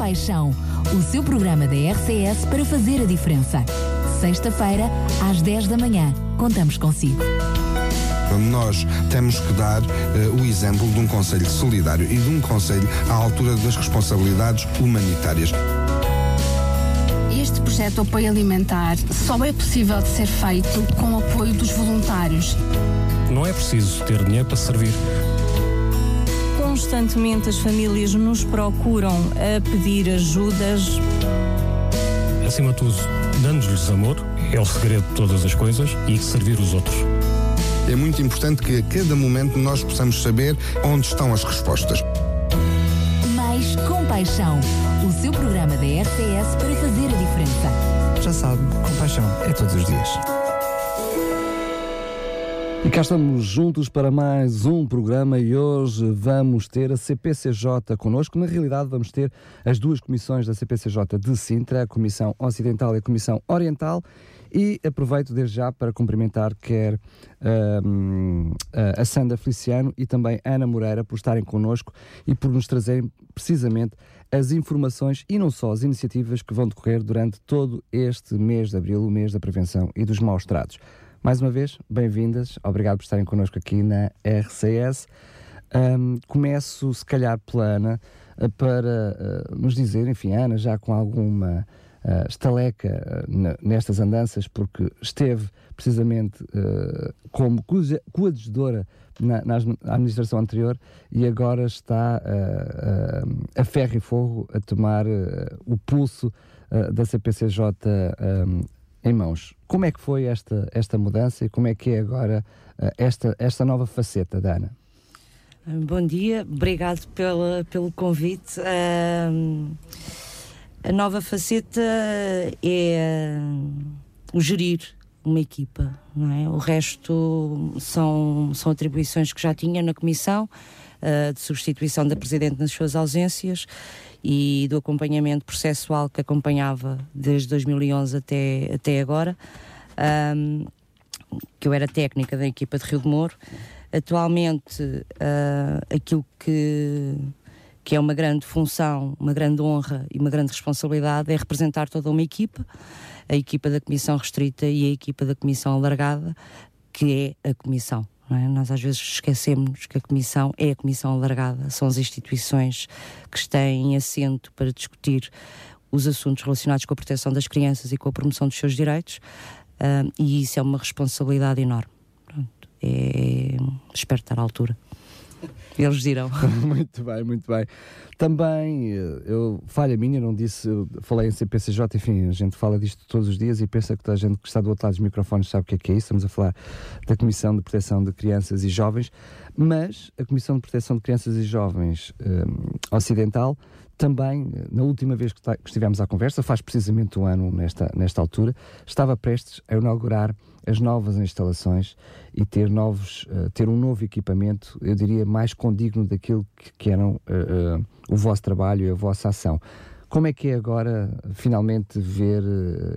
Paixão, o seu programa da RCS para fazer a diferença. Sexta-feira, às 10 da manhã. Contamos consigo. Nós temos que dar uh, o exemplo de um Conselho solidário e de um Conselho à altura das responsabilidades humanitárias. Este projeto de apoio alimentar só é possível de ser feito com o apoio dos voluntários. Não é preciso ter dinheiro para servir. Constantemente as famílias nos procuram a pedir ajudas. Acima de tudo, dando-lhes amor, é o segredo de todas as coisas e servir os outros. É muito importante que a cada momento nós possamos saber onde estão as respostas. Mais compaixão, o seu programa da RTS para fazer a diferença. Já sabe, compaixão é todos os dias. E cá estamos juntos para mais um programa e hoje vamos ter a CPCJ connosco. Na realidade, vamos ter as duas comissões da CPCJ de Sintra, a Comissão Ocidental e a Comissão Oriental. E aproveito desde já para cumprimentar quer um, a Sandra Feliciano e também a Ana Moreira por estarem connosco e por nos trazerem precisamente as informações e não só as iniciativas que vão decorrer durante todo este mês de abril, o mês da prevenção e dos maus tratos. Mais uma vez, bem-vindas, obrigado por estarem connosco aqui na RCS. Um, começo, se calhar, pela Ana, uh, para uh, nos dizer, enfim, Ana, já com alguma uh, estaleca nestas andanças, porque esteve precisamente como coadjudora na, na, administração anterior e agora está a ferro e fogo a tomar o pulso da CPCJ em mãos. Como é que foi esta, esta mudança e como é que é agora uh, esta, esta nova faceta da Ana? Bom dia, obrigado pela, pelo convite. Uh, a nova faceta é uh, o gerir uma equipa, não é? O resto são, são atribuições que já tinha na comissão, uh, de substituição da Presidente nas suas ausências e do acompanhamento processual que acompanhava desde 2011 até, até agora, um, que eu era técnica da equipa de Rio de Moro. Atualmente, uh, aquilo que, que é uma grande função, uma grande honra e uma grande responsabilidade é representar toda uma equipa, a equipa da Comissão Restrita e a equipa da Comissão Alargada, que é a Comissão. É? Nós às vezes esquecemos que a Comissão é a Comissão alargada, são as instituições que têm assento para discutir os assuntos relacionados com a proteção das crianças e com a promoção dos seus direitos, uh, e isso é uma responsabilidade enorme. Pronto, é, espero estar à altura. Eles dirão. muito bem, muito bem. Também, eh, eu, falha minha, não disse, falei em CPCJ, enfim, a gente fala disto todos os dias e pensa que toda a gente que está do outro lado dos microfones sabe o que é que é isso. Estamos a falar da Comissão de Proteção de Crianças e Jovens, mas a Comissão de Proteção de Crianças e Jovens eh, Ocidental também, na última vez que, estivemos à conversa, faz precisamente um ano nesta, nesta altura, estava prestes a inaugurar as novas instalações e ter novos, uh, ter um novo equipamento, eu diria mais condigno daquilo que, que eram o vosso trabalho e a vossa ação. Como é que é agora finalmente ver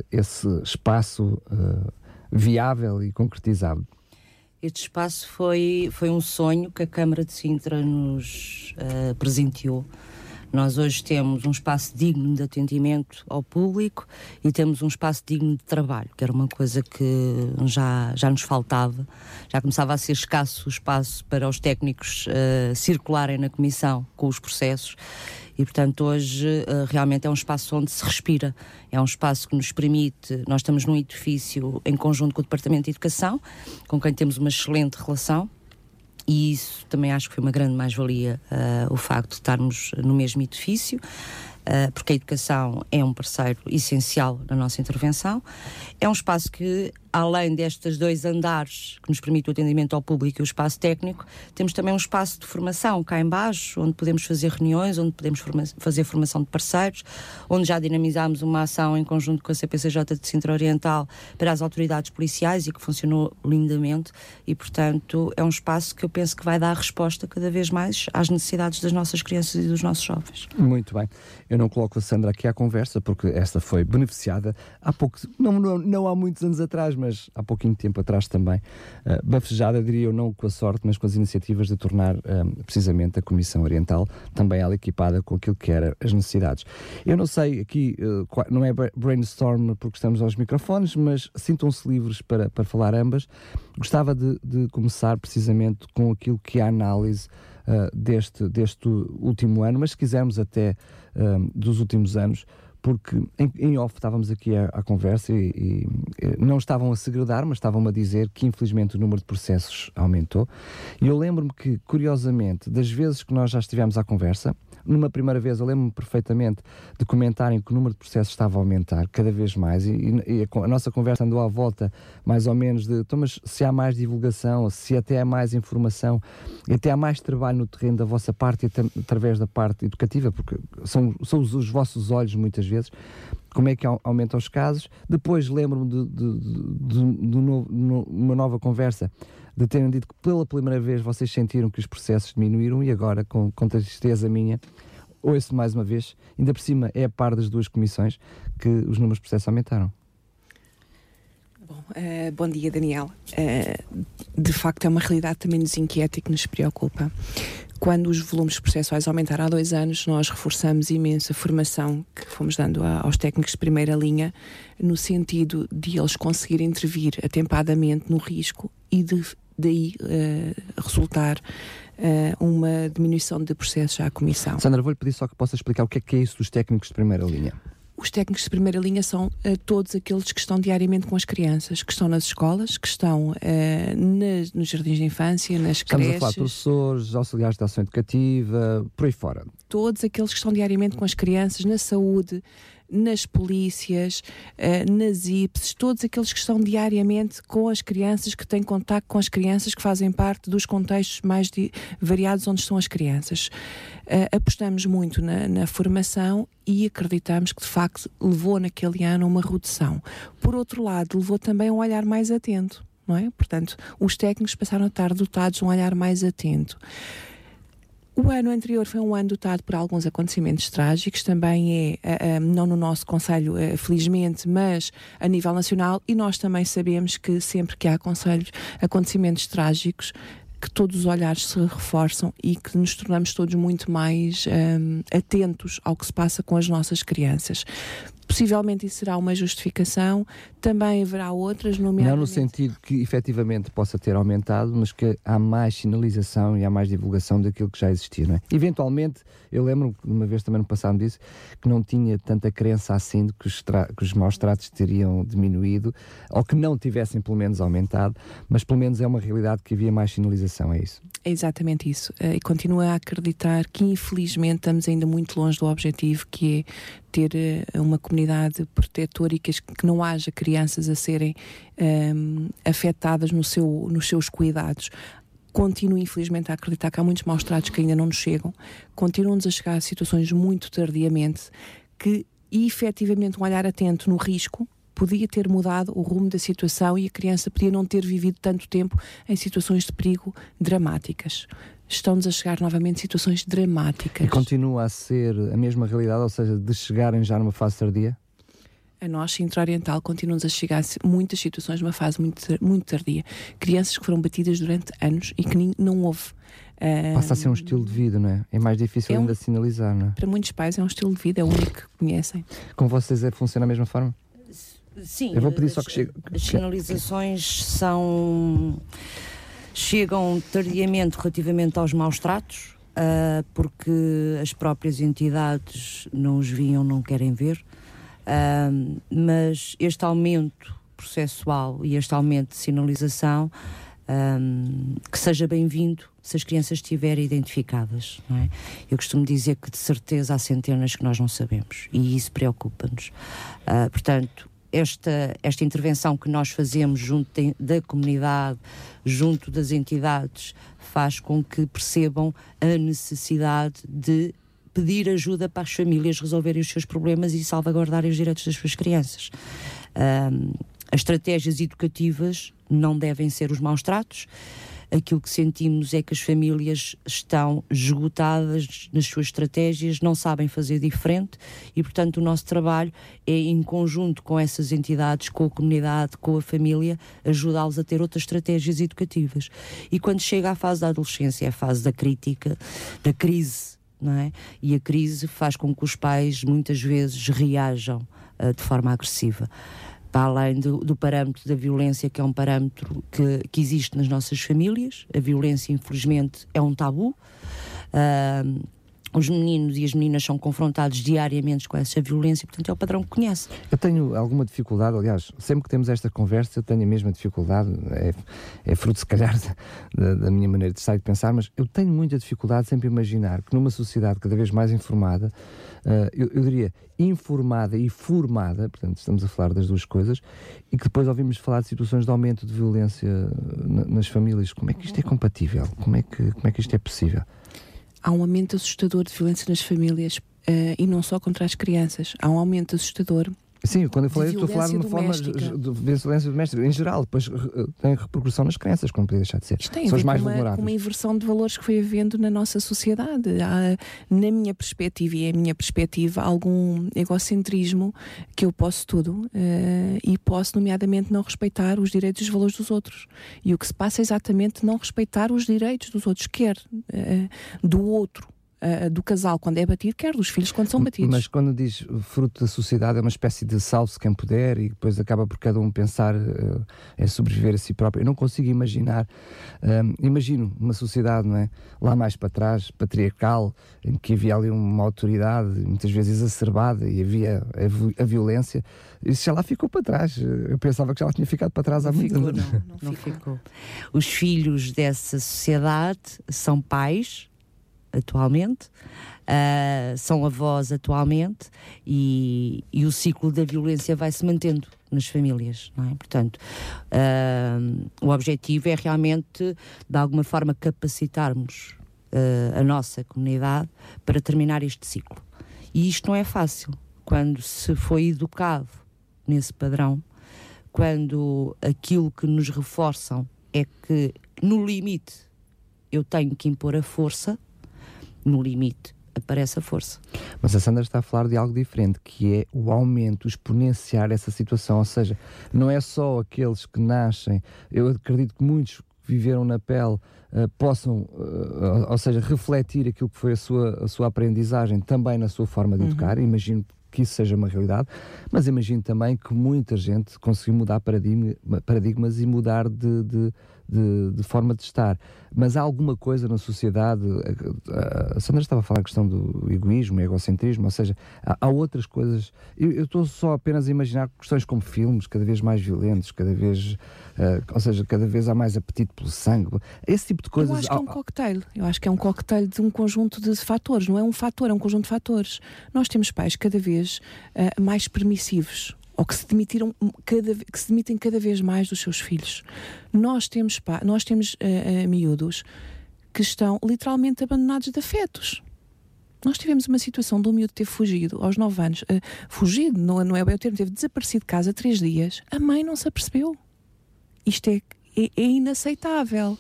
esse espaço viável e concretizado? Este espaço foi, foi um sonho que a Câmara de Sintra nos presenteou nós hoje temos um espaço digno de atendimento ao público e temos um espaço digno de trabalho, que era uma coisa que já, já nos faltava. Já começava a ser escasso o espaço para os técnicos uh, circularem na comissão com os processos. E, portanto, hoje uh, realmente é um espaço onde se respira. É um espaço que nos permite. Nós estamos num edifício em conjunto com o Departamento de Educação, com quem temos uma excelente relação e isso também acho que foi uma grande mais-valia uh, o facto de estarmos no mesmo edifício. Uh, porque a educação é um parceiro essencial na nossa intervenção. É um espaço que além destes dois andares que nos permite o atendimento ao público e o espaço técnico, temos também um espaço de formação cá embaixo, onde podemos fazer reuniões, onde podemos forma fazer formação de parceiros, onde já dinamizámos uma ação em conjunto com a CPCJ de Sintra Oriental para as autoridades policiais e que funcionou lindamente e, portanto, é um espaço que eu penso que vai dar resposta cada vez mais às necessidades das nossas crianças e dos nossos jovens. Muito bem. Eu não coloco a Sandra aqui à conversa porque esta foi beneficiada há pouco, não, não, não há muitos anos atrás, mas há pouquinho tempo atrás também, uh, bafejada, diria eu, não com a sorte, mas com as iniciativas de tornar precisamente a Comissão Oriental também ela equipada com aquilo que era as necessidades. Eu não sei, aqui uh, não é brainstorm porque estamos aos microfones, mas sintam-se livres para, para falar ambas. Gostava de, de começar precisamente com aquilo que é a análise uh, deste, deste último ano, mas se quisermos até dos últimos anos, porque em, em off estávamos aqui à, conversa e, e, não estavam a segredar, mas estavam a dizer que infelizmente o número de processos aumentou. E eu lembro-me que, curiosamente, das vezes que nós já estivemos à conversa, numa primeira vez, eu lembro-me perfeitamente de comentarem que o número de processos estava a aumentar cada vez mais e, e a, a, nossa conversa andou à volta mais ou menos de então, mas se há mais divulgação, se até há mais informação, até há mais trabalho no terreno da vossa parte e através da parte educativa, porque são, são os, os vossos olhos muitas vezes, como é que aumentam os casos. Depois lembro-me de, de, de, de, uma nova conversa de terem dito que pela primeira vez vocês sentiram que os processos diminuíram e agora, com, com tristeza minha, ouço mais uma vez, ainda por cima é a par das duas comissões, que os números de processos aumentaram. Bom, uh, bom dia, Daniel. Uh, de facto, é uma realidade também nos inquieta e que nos preocupa. Quando os volumes processuais aumentaram há dois anos, nós reforçamos imenso a formação que fomos dando a, aos técnicos de primeira linha, no sentido de eles conseguirem intervir atempadamente no risco e de daí uh, resultar uh, uma diminuição de processos à Comissão. Sandra, vou-lhe pedir só que possa explicar o que é que é isso dos técnicos de primeira linha. Os técnicos de primeira linha são uh, todos aqueles que estão diariamente com as crianças, que estão nas escolas, que estão uh, nas, nos jardins de infância, nas Estamos creches. Estamos a falar de professores, auxiliares de ação educativa, por aí fora. Todos aqueles que estão diariamente com as crianças, na saúde, nas polícias, uh, nas IPS, todos aqueles que estão diariamente com as crianças, que têm contato com as crianças, que fazem parte dos contextos mais variados onde estão as crianças. Uh, apostamos muito na, na, formação e acreditamos que de facto levou naquele ano uma redução. Por outro lado, levou também um olhar mais atento. Não é? Portanto, os técnicos passaram a estar dotados de um olhar mais atento. O ano anterior foi um ano dotado por alguns acontecimentos trágicos, também é, não no nosso Conselho, eh, felizmente, mas a nível nacional, e nós também sabemos que sempre que há conselhos, acontecimentos trágicos, que todos os olhares se reforçam e que nos tornamos todos muito mais um, atentos ao que se passa com as nossas crianças. Possivelmente isso será uma justificação, também haverá outras, nomeadamente... Não no sentido que efetivamente possa ter aumentado, mas que há mais sinalização e há mais divulgação daquilo que já existia, não é? Eventualmente, eu lembro, uma vez também no passado me disse, que não tinha tanta crença assim de que os, que os maus tratos teriam diminuído, ou que não tivessem pelo menos aumentado, mas pelo menos é uma realidade que havia mais sinalização, é isso? É exatamente isso. Eh, e continuo a acreditar que infelizmente estamos ainda muito longe do objetivo que é ter eh, uma comunidade protetora e que, não haja crianças a serem um, ehm, afetadas no seu, nos seus cuidados continuo infelizmente a acreditar que há muitos maus tratos que ainda não nos chegam, continuam-nos a chegar a situações muito tardiamente que efetivamente um olhar atento no risco podia ter mudado o rumo da situação e a criança podia não ter vivido tanto tempo em situações de perigo dramáticas. Estão-nos a chegar novamente situações dramáticas. E continua a ser a mesma realidade, ou seja, de chegarem já numa fase tardia? A nós, Centro Oriental, continuam-nos a chegar muitas situações numa fase muito, muito tardia. Crianças que foram batidas durante anos e que não houve. Uh, Passa a ser um estilo de vida, não é? É mais difícil é um, ainda sinalizar, não é? Para muitos pais é um estilo de vida, é o único que conhecem. Com vocês é, funciona da mesma forma? Sim. Eu vou pedir só que chegue. As sinalizações são. Chegam tardiamente relativamente aos maus tratos, uh, porque as próprias entidades não os viam, não querem ver. Uh, mas este aumento processual e este aumento de sinalização um, que seja bem-vindo se as crianças estiverem identificadas. Não é? Eu costumo dizer que de certeza há centenas que nós não sabemos e isso preocupa-nos. Uh, portanto, esta, esta intervenção que nós fazemos junto de, da comunidade, junto das entidades, faz com que percebam a necessidade de pedir ajuda para as famílias resolverem os seus problemas e salvaguardarem os direitos das suas crianças. Um, as estratégias educativas não devem ser os maus tratos. Aquilo que sentimos é que as famílias estão esgotadas nas suas estratégias, não sabem fazer diferente e, portanto, o nosso trabalho é, em conjunto com essas entidades, com a comunidade, com a família, ajudá-los a ter outras estratégias educativas. E quando chega à fase da adolescência, é a fase da crítica, da crise, não é? E a crise faz com que os pais muitas vezes reajam uh, de forma agressiva para além do, do, parâmetro da violência, que é um parâmetro que, que existe nas nossas famílias. A violência, infelizmente, é um tabu. Uh, os meninos e as meninas são confrontados diariamente com essa violência, portanto é o padrão que conhece. Eu tenho alguma dificuldade, aliás, sempre que temos esta conversa, eu tenho a mesma dificuldade, é, é fruto, se calhar, da, da, minha maneira de estar e de pensar, mas eu tenho muita dificuldade sempre imaginar que numa sociedade cada vez mais informada, uh, eu, eu, diria informada e formada, portanto estamos a falar das duas coisas, e que depois ouvimos falar de situações de aumento de violência nas famílias, como é que isto é compatível? Como é que, como é que isto é possível? Há um aumento assustador de violência nas famílias uh, e não só contra as crianças. Há um aumento assustador Sim, quando eu falei, estou a falar de uma forma de violência doméstica. Em geral, depois eh, tem repercussão nas crianças, como podia deixar de ser. Isto tem São a ver mais com, uma, com uma inversão de valores que foi havendo na nossa sociedade. Há, na minha perspectiva, e é a minha perspectiva, algum egocentrismo que eu posso tudo uh, e posso, nomeadamente, não respeitar os direitos e os valores dos outros. E o que se passa é exatamente não respeitar os direitos dos outros, quer uh, do outro uh, do casal quando é batido, quer dos filhos quando são batidos. Mas quando diz fruto da sociedade, é uma espécie de salve quem puder e depois acaba por cada um pensar uh, em sobreviver a si próprio. Eu não consigo imaginar, uh, imagino uma sociedade, não é? Lá mais para trás, patriarcal, em que havia ali uma autoridade, muitas vezes exacerbada, e havia a, a violência. Isso já lá ficou para trás. Eu pensava que já lá tinha ficado para trás não há muito tempo. Não, não, não ficou. Os filhos dessa sociedade são pais, atualmente, uh, são avós atualmente e, e, o ciclo da violência vai se mantendo nas famílias, não é? Portanto, uh, o objetivo é realmente, de alguma forma, capacitarmos uh, a nossa comunidade para terminar este ciclo. E isto não é fácil. Quando se foi educado nesse padrão, quando aquilo que nos reforçam é que, no limite, eu tenho que impor a força, no limite aparece a força. Mas a Sandra está a falar de algo diferente, que é o aumento, exponenciar essa situação. Ou seja, não é só aqueles que nascem, eu acredito que muitos viveram na pele uh, possam, uh, ou seja, refletir aquilo que foi a sua, a sua aprendizagem também na sua forma de uhum. educar. Imagino que isso seja uma realidade, mas imagino também que muita gente conseguiu mudar paradigma, paradigmas e mudar de, de de, de, forma de estar. Mas há alguma coisa na sociedade. A Sandra estava a falar a questão do egoísmo, egocentrismo, ou seja, há, há outras coisas. Eu, eu, estou só apenas a imaginar questões como filmes, cada vez mais violentos, cada vez. Uh, ou seja, cada vez há mais apetite pelo sangue. Esse tipo de coisas. Eu acho que é um cocktail. Eu acho que é um cocktail de um conjunto de fatores. Não é um fator, é um conjunto de fatores. Nós temos pais cada vez uh, mais permissivos ou que se demitiram cada, que se demitem cada vez mais dos seus filhos. Nós temos, nós temos uh, uh, miúdos que estão literalmente abandonados de afetos. Nós tivemos uma situação de um miúdo ter fugido aos 9 anos, uh, fugido, não, não é o termo, teve desaparecido de casa três dias. A mãe não se apercebeu. Isto é, é, é inaceitável.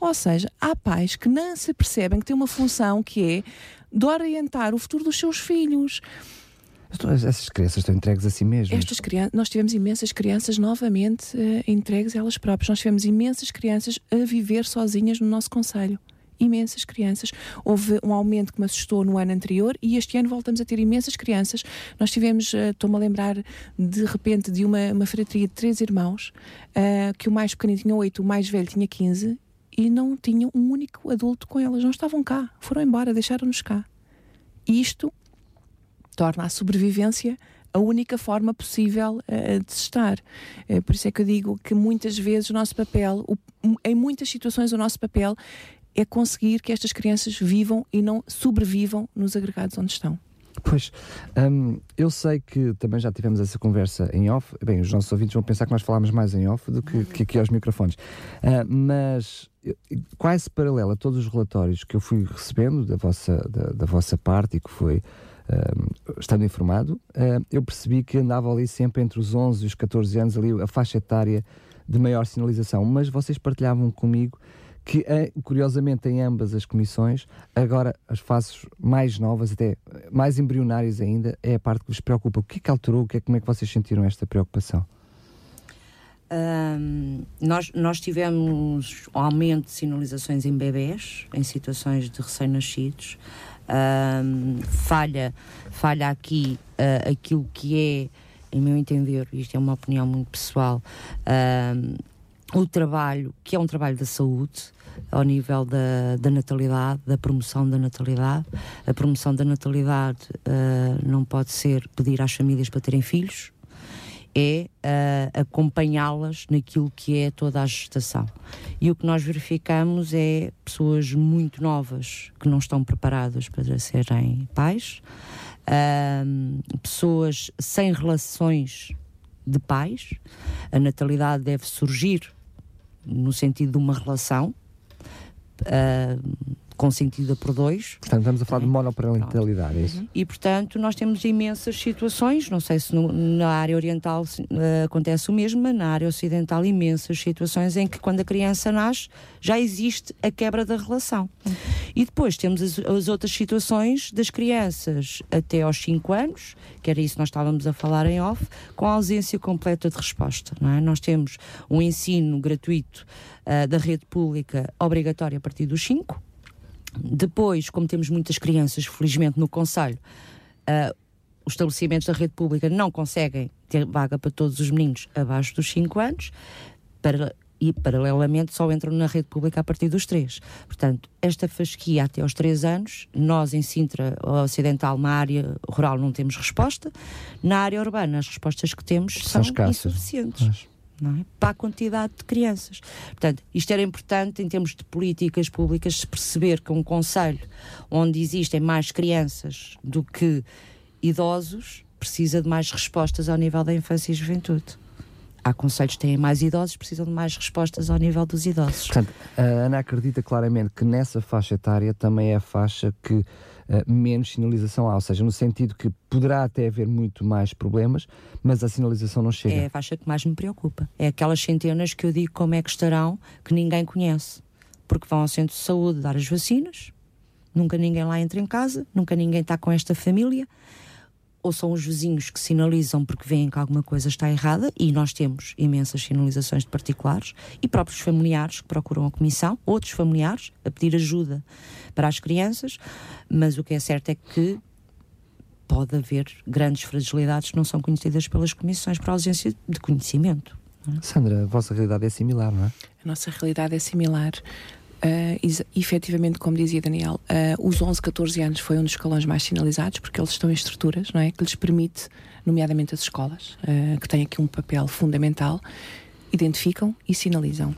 Ou seja, há pais que não se percebem que têm uma função que é de orientar o futuro dos seus filhos. Essas crianças estão entregues a si mesmas. Estas crianças, nós tivemos imensas crianças novamente uh, entregues a elas próprias. Nós tivemos imensas crianças a viver sozinhas no nosso conselho. Imensas crianças. Houve um aumento que me assustou no ano anterior e este ano voltamos a ter imensas crianças. Nós tivemos, uh, estou-me a lembrar de repente de uma, uma fratria de três irmãos, uh, que o mais pequenino tinha oito, o mais velho tinha 15 e não tinham um único adulto com elas. Não estavam cá, foram embora, deixaram-nos cá. Isto torna a sobrevivência a única forma possível uh, de estar. Uh, por isso é que eu digo que muitas vezes o nosso papel, o, em muitas situações, o nosso papel é conseguir que estas crianças vivam e não sobrevivam nos agregados onde estão. Pois, um, eu sei que também já tivemos essa conversa em off. Bem, os nossos ouvintes vão pensar que nós falámos mais em off do que, que aqui aos microfones. Uh, mas, quase paralelo a todos os relatórios que eu fui recebendo da vossa, da, da vossa parte e que foi estando informado, uh, eu percebi que andava ali sempre entre os 11 e os 14 anos, ali a faixa etária de maior sinalização. Mas vocês partilhavam comigo que curiosamente em ambas as comissões, agora as fases mais novas, até mais embrionárias ainda, é a parte que vos preocupa. O que é que alterou? O que é, como é que vocês sentiram esta preocupação? Um, nós, nós tivemos um aumento de sinalizações em bebés, em situações de recém-nascidos. Um, falha, falha aqui uh, aquilo que é, em meu entender, isto é uma opinião muito pessoal, um, o trabalho, que é um trabalho da saúde, ao nível da, da natalidade, da promoção da natalidade. A promoção da natalidade uh, não pode ser pedir às famílias para terem filhos, é uh, acompanhá-las naquilo que é toda a gestação. E o que nós verificamos é pessoas muito novas que não estão preparadas para serem pais, uh, pessoas sem relações de pais. A natalidade deve surgir no sentido de uma relação. Uh, consentida por dois. Portanto, estamos a falar é. de monoparentalidade, é isso? E, portanto, nós temos imensas situações, não sei se no, na área oriental uh, acontece o mesmo, mas na área ocidental imensas situações em que quando a criança nasce já existe a quebra da relação. Uhum. E depois temos as, as, outras situações das crianças até aos 5 anos, que era isso que nós estávamos a falar em off, com a ausência completa de resposta. É? Nós temos um ensino gratuito uh, da rede pública obrigatório a partir dos 5, depois, como temos muitas crianças, felizmente, no Conselho, uh, os estabelecimentos da rede pública não conseguem ter vaga para todos os meninos abaixo dos 5 anos, para, e paralelamente só entram na rede pública a partir dos 3. Portanto, esta fasquia até aos 3 anos, nós em Sintra Ocidental, na área rural, não temos resposta. Na área urbana, as respostas que temos são, são insuficientes. Mas é? para a quantidade de crianças. Portanto, isto era importante em termos de políticas públicas se perceber que um conselho onde existem mais crianças do que idosos precisa de mais respostas ao nível da infância e juventude. Há conselhos que têm mais idosos, precisam de mais respostas ao nível dos idosos. Portanto, a Ana acredita claramente que nessa faixa etária também é a faixa que menos sinalização há, ou seja, no sentido que poderá até haver muito mais problemas, mas a sinalização não chega. É a faixa que mais me preocupa. É aquelas centenas que eu digo como é que estarão, que ninguém conhece. Porque vão ao centro de saúde dar as vacinas, nunca ninguém lá entra em casa, nunca ninguém está com esta família ou são os vizinhos que sinalizam porque veem que alguma coisa está errada, e nós temos imensas sinalizações de particulares, e próprios familiares que procuram a comissão, outros familiares a pedir ajuda para as crianças, mas o que é certo é que pode haver grandes fragilidades que não são conhecidas pelas comissões por ausência de conhecimento. É? Sandra, a vossa realidade é similar, não é? A nossa realidade é similar. Uh, efetivamente, como dizia Daniel, uh, os 11, 14 anos foi um dos escalões mais sinalizados, porque eles estão em estruturas, não é? Que lhes permite, nomeadamente as escolas, uh, que têm aqui um papel fundamental, identificam e sinalizam.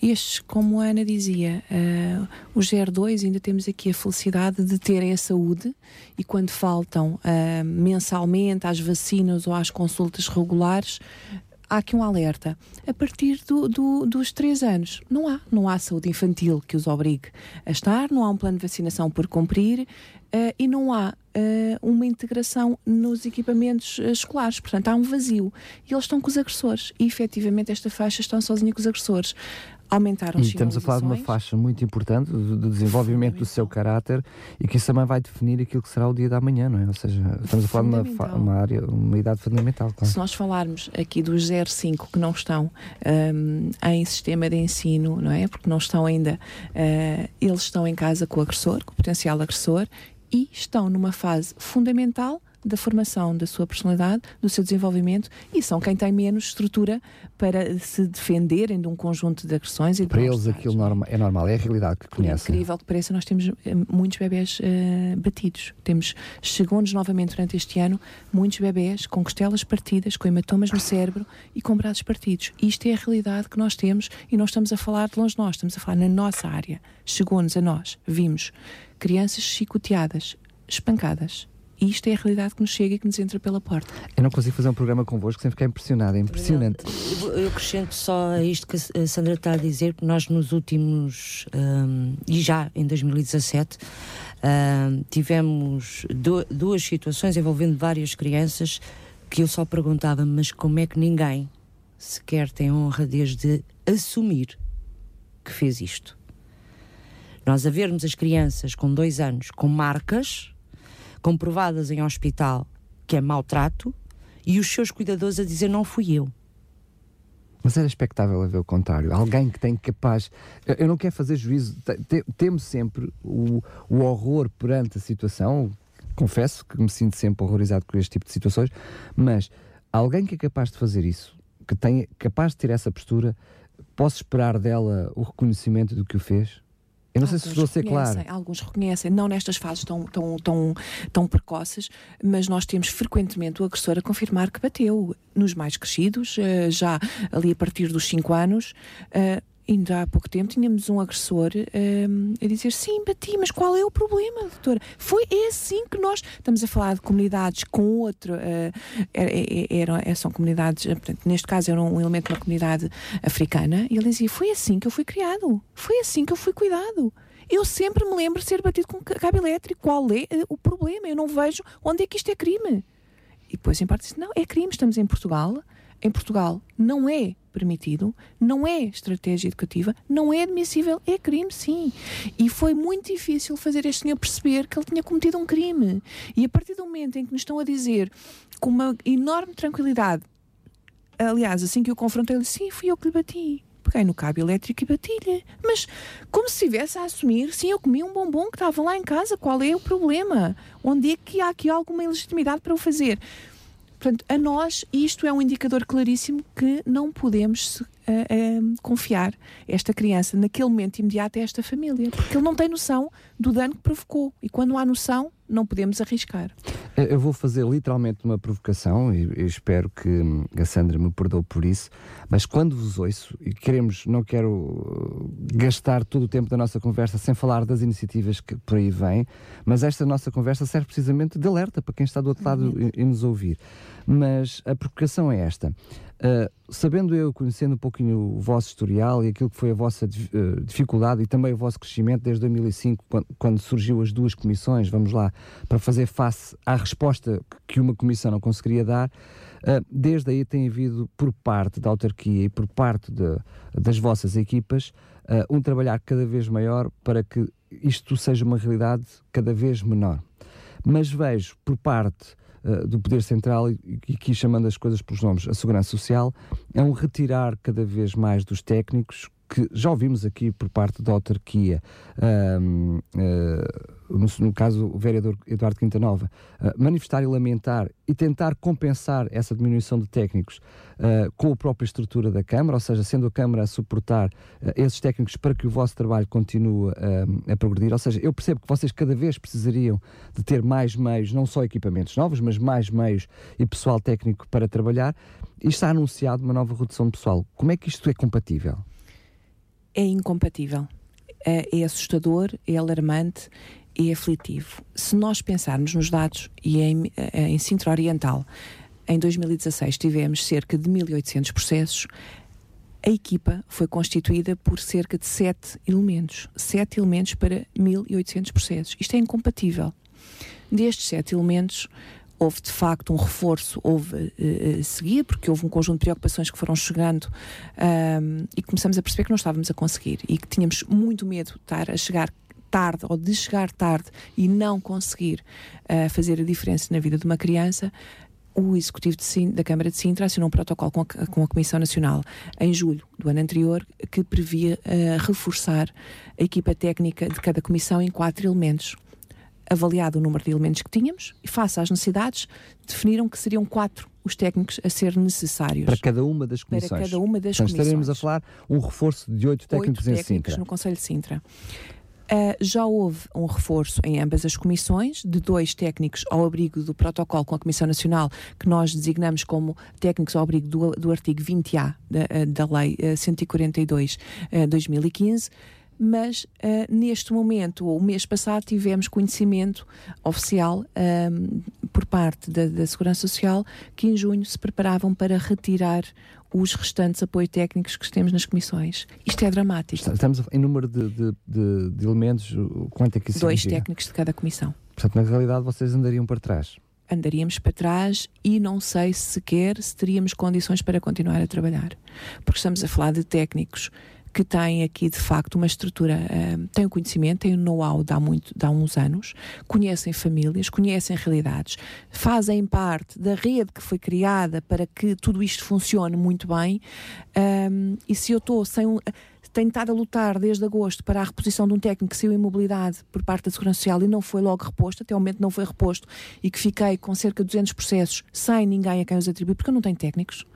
Estes, como a Ana dizia, uh, os 02 ainda temos aqui a felicidade de terem a saúde e quando faltam uh, mensalmente às vacinas ou às consultas regulares, há aqui um alerta. A partir do, do, dos 3 anos, não há. Não há saúde infantil que os obrigue a estar, não há um plano de vacinação por cumprir uh, e não há uh, uma integração nos equipamentos uh, escolares. Portanto, há um vazio. E eles estão com os agressores. E, efetivamente, esta faixa está sozinha com os agressores aumentaram as Estamos a falar de uma faixa muito importante do, do desenvolvimento do seu caráter e que isso também vai definir aquilo que será o dia da manhã, não é? Ou seja, estamos a falar de uma, uma, área, uma idade fundamental. Claro. Se nós falarmos aqui dos 05 que não estão um, em sistema de ensino, não é? Porque não estão ainda, uh, eles estão em casa com o agressor, com o potencial agressor e estão numa fase fundamental da formação da sua personalidade, do seu desenvolvimento e são quem tem menos estrutura para se defenderem de um conjunto de agressões. E de para eles aquilo norma, é normal, é a realidade que conhecem. É incrível que pareça, nós temos eh, muitos bebés uh, batidos. Temos, chegou-nos novamente durante este ano, muitos bebés com costelas partidas, com hematomas no cérebro e com braços partidos. Isto é a realidade que nós temos e não estamos a falar de longe de nós, estamos a falar na nossa área. Chegou-nos a nós, vimos crianças chicoteadas, espancadas, e isto é a realidade que nos chega e que nos entra pela porta. Eu não consigo fazer um programa convosco sem ficar impressionado, é impressionante. Não, eu acrescento só a isto que a Sandra está a dizer, que nós nos últimos, um, e já em 2017, um, tivemos do, duas situações envolvendo várias crianças que eu só perguntava, mas como é que ninguém sequer tem honra desde assumir que fez isto? Nós a vermos as crianças com dois anos com marcas comprovadas em hospital que é maltrato e os seus cuidadores a dizer não fui eu. Mas era expectável haver o contrário. Alguém que tem capaz. Eu não quero fazer juízo. Temos sempre o, o horror perante a situação. Confesso que me sinto sempre horrorizado com este tipo de situações. Mas alguém que é capaz de fazer isso, que tem capaz de ter essa postura, posso esperar dela o reconhecimento do que o fez? Eu não alguns sei se estou a ser claro. Alguns reconhecem, não nestas fases tão, tão, tão, tão precoces, mas nós temos frequentemente o agressor a confirmar que bateu. Nos mais crescidos, eh, já ali a partir dos 5 anos, eh, ainda há pouco tempo tínhamos um agressor um, a dizer sim, bati, mas qual é o problema, doutora? Foi é assim que nós estamos a falar de comunidades com outro, uh, eram, são comunidades, portanto, neste caso era um elemento de uma comunidade africana, e ele dizia: Foi assim que eu fui criado, foi assim que eu fui cuidado. Eu sempre me lembro de ser batido com cabo elétrico. Qual é o problema? Eu não vejo onde é que isto é crime. E depois, em parte, disse: Não, é crime, estamos em Portugal. Em Portugal não é permitido, não é estratégia educativa, não é admissível, é crime sim. E foi muito difícil fazer este senhor perceber que ele tinha cometido um crime. E a partir do momento em que nos estão a dizer com uma enorme tranquilidade, aliás, assim que eu confrontei, ele disse: Sim, fui eu que lhe bati. Peguei no cabo elétrico e bati-lhe. Mas como se estivesse a assumir, sim, eu comi um bombom que estava lá em casa, qual é o problema? Onde é que há aqui alguma ilegitimidade para o fazer? Portanto, a nós isto é um indicador claríssimo que não podemos uh, uh, confiar esta criança naquele momento imediato a esta família, porque ele não tem noção do dano que provocou. E quando há noção, não podemos arriscar. Eu vou fazer literalmente uma provocação e, espero que a Sandra me perdoe por isso, mas quando vos ouço e queremos, não quero gastar todo o tempo da nossa conversa sem falar das iniciativas que por aí vêm, mas esta nossa conversa serve precisamente de alerta para quem está do outro lado e, e nos ouvir. Mas a provocação é esta. Uh, sabendo eu, conhecendo um pouquinho o vosso historial e aquilo que foi a vossa uh, dificuldade e também o vosso crescimento desde 2005, quando, quando, surgiu as duas comissões, vamos lá, para fazer face à resposta que uma comissão não conseguiria dar, uh, desde aí tem havido, por parte da autarquia e por parte de, das vossas equipas, um trabalhar cada vez maior para que isto seja uma realidade cada vez menor. Mas vejo, por parte eh, do Poder Central e, e aqui chamando as coisas pelos nomes, a Segurança Social, é um retirar cada vez mais dos técnicos que já ouvimos aqui por parte da autarquia, uh, no, no, caso o vereador Eduardo Quintanova, uh, manifestar e lamentar e tentar compensar essa diminuição de técnicos uh, com a própria estrutura da Câmara, ou seja, sendo a Câmara a suportar esses técnicos para que o vosso trabalho continue a progredir. Ou seja, eu percebo que vocês cada vez precisariam de ter mais meios, não só equipamentos novos, mas mais meios e pessoal técnico para trabalhar. E está anunciado uma nova redução de pessoal. Como é que isto é compatível? É incompatível. É, é assustador, é alarmante, é aflitivo. Se nós pensarmos nos dados, e em, eh, em Sintra Oriental, em 2016 tivemos cerca de 1.800 processos, a equipa foi constituída por cerca de 7 elementos. 7 elementos para 1.800 processos. Isto é incompatível. Destes 7 elementos, houve de facto um reforço, houve uh, seguir, porque houve um conjunto de preocupações que foram chegando um, e começamos a perceber que não estávamos a conseguir e que tínhamos muito medo de estar a chegar tarde ou de chegar tarde e não conseguir uh, fazer a diferença na vida de uma criança, o Executivo Sintra, da Câmara de Sintra assinou um protocolo com a, com a, Comissão Nacional em julho do ano anterior que previa uh, reforçar a equipa técnica de cada comissão em quatro elementos avaliado o número de elementos que tínhamos e, face às necessidades, definiram que seriam quatro os técnicos a ser necessários. Para cada uma das comissões. Para cada uma das então, comissões. estaremos a falar um reforço de oito técnicos, oito técnicos em Sintra. no Conselho de Sintra. Uh, já houve um reforço em ambas as comissões, de dois técnicos ao abrigo do protocolo com a Comissão Nacional, que nós designamos como técnicos ao abrigo do, do artigo 20A da, da Lei uh, 142-2015 mas uh, neste momento, ou o mês passado, tivemos conhecimento oficial um, por parte da, da, Segurança Social que em junho se preparavam para retirar os restantes apoio técnicos que temos nas comissões. Isto é dramático. Estamos em número de, de, de, de elementos, quanto é que isso Dois significa? técnicos de cada comissão. Portanto, na realidade, vocês andariam para trás andaríamos para trás e não sei sequer se teríamos condições para continuar a trabalhar. Porque estamos a falar de técnicos que têm aqui de facto uma estrutura, uh, têm o conhecimento, têm o know-how de há, muito, de há uns anos, conhecem famílias, conhecem realidades, fazem parte da rede que foi criada para que tudo isto funcione muito bem. Um, e se eu estou sem um tenho estado a lutar desde agosto para a reposição de um técnico que saiu em mobilidade por parte da Segurança Social e não foi logo reposto, até o momento não foi reposto, e que fiquei com cerca de 200 processos sem ninguém a quem os atribuir, porque eu não tenho técnicos.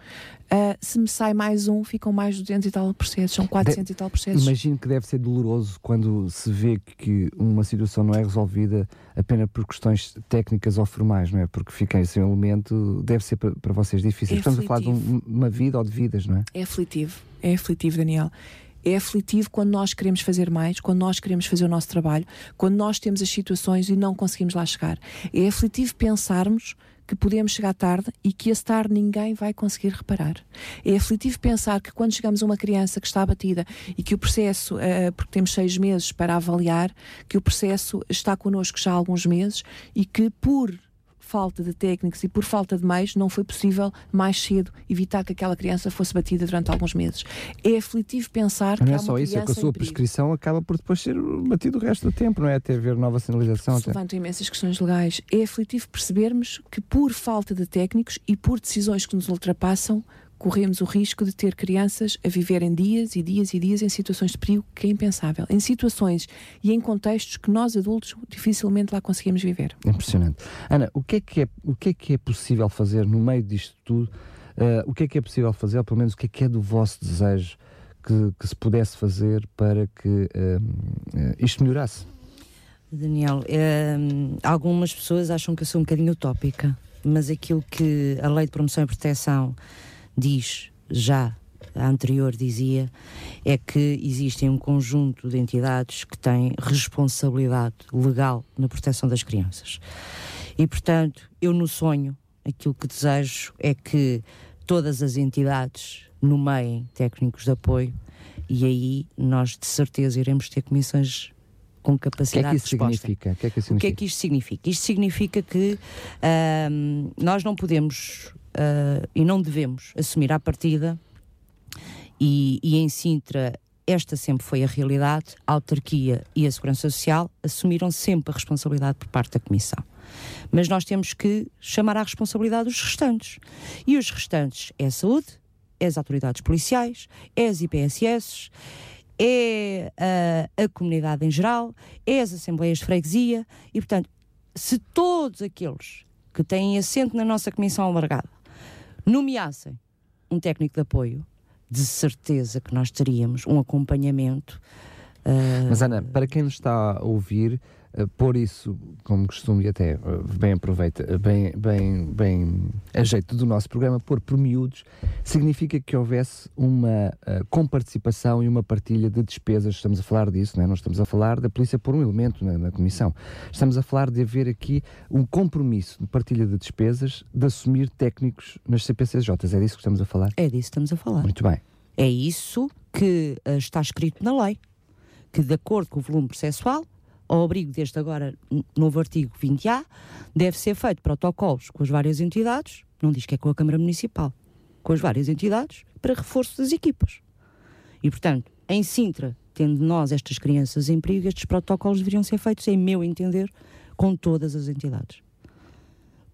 Uh, se me sai mais um, ficam mais 200 e tal processos, são 400 de, e tal processos. Imagino que deve ser doloroso quando se vê que uma situação não é resolvida apenas por questões técnicas ou formais, não é? Porque fiquei sem elemento, deve ser para, para vocês difícil. É Estamos aflitivo. a falar de um, uma vida ou de vidas, não é? É aflitivo, é aflitivo, Daniel é aflitivo quando nós queremos fazer mais, quando nós queremos fazer o nosso trabalho, quando nós temos as situações e não conseguimos lá chegar. É aflitivo pensarmos que podemos chegar tarde e que esse tarde ninguém vai conseguir reparar. É aflitivo pensar que quando chegamos a uma criança que está abatida e que o processo, uh, porque temos seis meses para avaliar, que o processo está connosco já há alguns meses e que por falta de técnicos e por falta de meios, não foi possível mais cedo evitar que aquela criança fosse batida durante alguns meses. É aflitivo pensar não que não é só isso, é que a sua prescrição acaba por depois ser batido o resto do tempo, não é? Até haver nova sinalização. Se levantam imensas questões legais. É aflitivo percebermos que por falta de técnicos e por decisões que nos ultrapassam, corremos o risco de ter crianças a viverem dias e dias e dias em situações de perigo que é impensável. Em situações e em contextos que nós adultos dificilmente lá conseguimos viver. Impressionante. Ana, o que é que é, o que é, que é possível fazer no meio disto tudo? Uh, o que é que é possível fazer, ou pelo menos o que é que é do vosso desejo que, que se pudesse fazer para que uh, uh, isto melhorasse? Daniel, algumas pessoas acham que eu sou um bocadinho utópica, mas aquilo que a Lei de Promoção e Proteção diz já a anterior dizia é que existem um conjunto de entidades que têm responsabilidade legal na proteção das crianças. E, portanto, eu no sonho, aquilo que desejo é que todas as entidades nomeiem técnicos de apoio e aí nós de certeza iremos ter comissões com capacidade é de resposta. Significa? O que é que, significa? O que é que isto significa? Isto significa que nós não podemos uh, e não devemos assumir à partida, e, e em Sintra esta sempre foi a realidade, a autarquia e a segurança social assumiram sempre a responsabilidade por parte da Comissão. Mas nós temos que chamar à responsabilidade os restantes. E os restantes é a saúde, é as autoridades policiais, é as IPSS, é a, a comunidade em geral, é as assembleias de freguesia e, portanto, se todos aqueles que têm assento na nossa comissão alargada nomeassem um técnico de apoio, de certeza que nós teríamos um acompanhamento. Uh... Mas Ana, para quem nos está a ouvir, pôr isso, como costumo, e até uh, bem aproveita, bem, bem, bem a jeito do nosso programa, pôr por miúdos, significa que houvesse uma uh, comparticipação e uma partilha de despesas. Estamos a falar disso, não é? Não estamos a falar da polícia por um elemento na, na comissão. Estamos a falar de haver aqui um compromisso de partilha de despesas, de assumir técnicos nas CPCJs. É disso que estamos a falar? É disso que estamos a falar. Muito bem. É isso que uh, está escrito na lei, que de acordo com o volume processual, ao abrigo deste agora novo artigo 20A, deve ser feito protocolos com as várias entidades, não diz que é com a Câmara Municipal, com as várias entidades, para reforço das equipas. E, portanto, em Sintra, tendo nós estas crianças em perigo, estes protocolos deveriam ser feitos, em meu entender, com todas as entidades.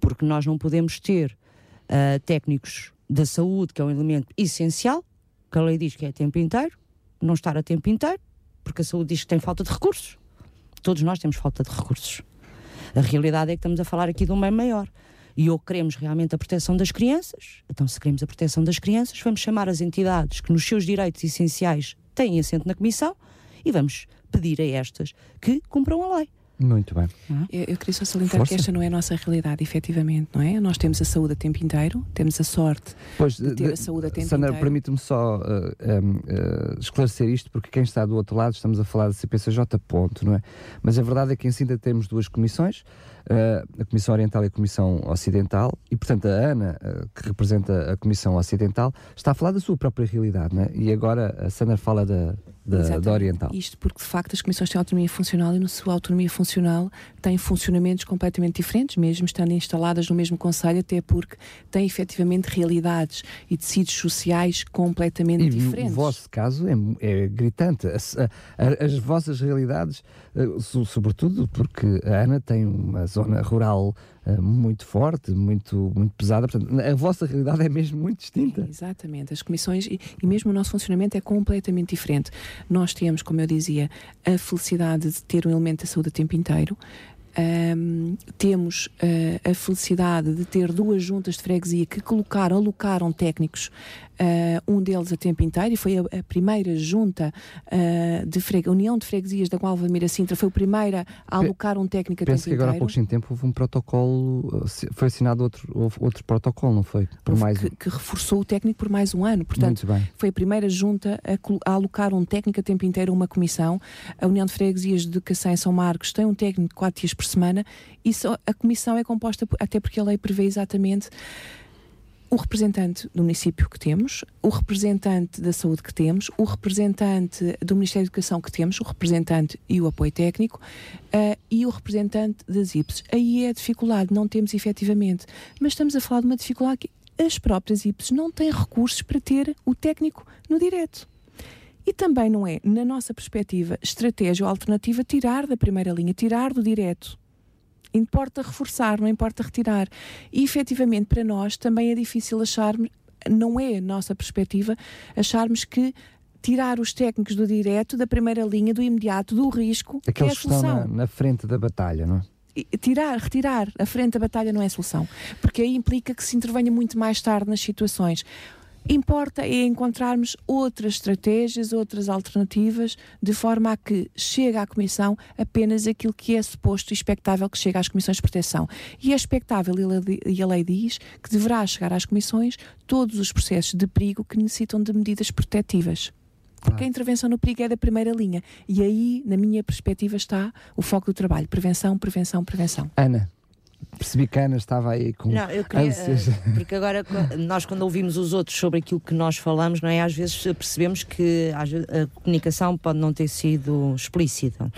Porque nós não podemos ter uh, técnicos da saúde, que é um elemento essencial, que a lei diz que é tempo inteiro, não estar a tempo inteiro, porque a saúde diz que tem falta de recursos. Todos nós temos falta de recursos. A realidade é que estamos a falar aqui de um bem maior. E ou queremos realmente a proteção das crianças, então se queremos a proteção das crianças, vamos chamar as entidades que nos seus direitos essenciais têm assento na Comissão e vamos pedir a estas que cumpram a lei. Muito bem. Eu, eu, queria só salientar Força. que esta não é a nossa realidade, efetivamente, não é? Nós temos a saúde a tempo inteiro, temos a sorte pois, de ter de, a saúde a tempo Sandra, inteiro. permite-me só uh, um, uh, esclarecer isto, porque quem está do outro lado, estamos a falar de CPCJ ponto, não é? Mas a verdade é que em Sintra temos duas comissões, a Comissão Oriental e a Comissão Ocidental, e portanto a Ana, uh, que representa a Comissão Ocidental, está a falar da sua própria realidade, né? e agora a Sandra fala da, da, da, Oriental. Isto porque, de facto, as comissões têm autonomia funcional e, na sua autonomia funcional, têm funcionamentos completamente diferentes, mesmo estando instaladas no mesmo Conselho, até porque têm efetivamente realidades e tecidos sociais completamente e diferentes. No vosso caso é, é gritante. As, as, as, vossas realidades, eh, sobretudo porque a Ana tem uma zona rural uh, muito forte, muito, muito pesada, portanto, a vossa realidade é mesmo muito distinta. Exatamente. As comissões e, e mesmo o nosso funcionamento é completamente diferente. Nós temos, como eu dizia, a felicidade de ter um elemento da saúde a tempo inteiro. Um, temos uh, a felicidade de ter duas juntas de freguesia que colocaram, alocaram técnicos uh, um deles a tempo inteiro, e foi a, a primeira junta uh, de freguesia, União de Freguesias da qual Valmira Sintra foi a primeira a alocar um técnico a Penso tempo que agora inteiro. há pouco tempo houve um protocolo, foi assinado outro, outro protocolo, não foi? Por mais... que, que, reforçou o técnico por mais um ano. Portanto, foi a primeira junta a, a, alocar um técnico a tempo inteiro uma comissão. A União de Freguesias de Educação em São Marcos tem um técnico quatro dias por semana e só, a comissão é composta, até porque a lei prevê exatamente o representante do município que temos, o representante da saúde que temos, o representante do Ministério da Educação que temos, o representante e o apoio técnico uh, e o representante das IPS. Aí é a dificuldade, não temos efetivamente. Mas estamos a falar de uma dificuldade que as próprias IPS não têm recursos para ter o técnico no direto. E também não é, na nossa perspectiva, estratégia ou alternativa, tirar da primeira linha, tirar do direto importa reforçar, não importa retirar. E efetivamente para nós também é difícil acharmos, não é a nossa perspectiva, acharmos que tirar os técnicos do direto, da primeira linha, do imediato, do risco, Aqueles é a solução. que estão na, na frente da batalha, não é? tirar, retirar a frente da batalha não é solução, porque aí implica que se intervenha muito mais tarde nas situações. Importa é encontrarmos outras estratégias, outras alternativas, de forma a que chegue à Comissão apenas aquilo que é suposto e expectável que chegue às Comissões de Proteção. E é expectável, e a lei diz, que deverá chegar às Comissões todos os processos de perigo que necessitam de medidas protetivas. Porque a intervenção no perigo é da primeira linha. E aí, na minha perspectiva, está o foco do trabalho. Prevenção, prevenção, prevenção. Ana, Percebi que a Ana estava aí com não, eu queria, ânsias. Eh, porque agora nós quando ouvimos os outros sobre aquilo que nós falamos, não é? Às vezes percebemos que a comunicação pode não ter sido explícita.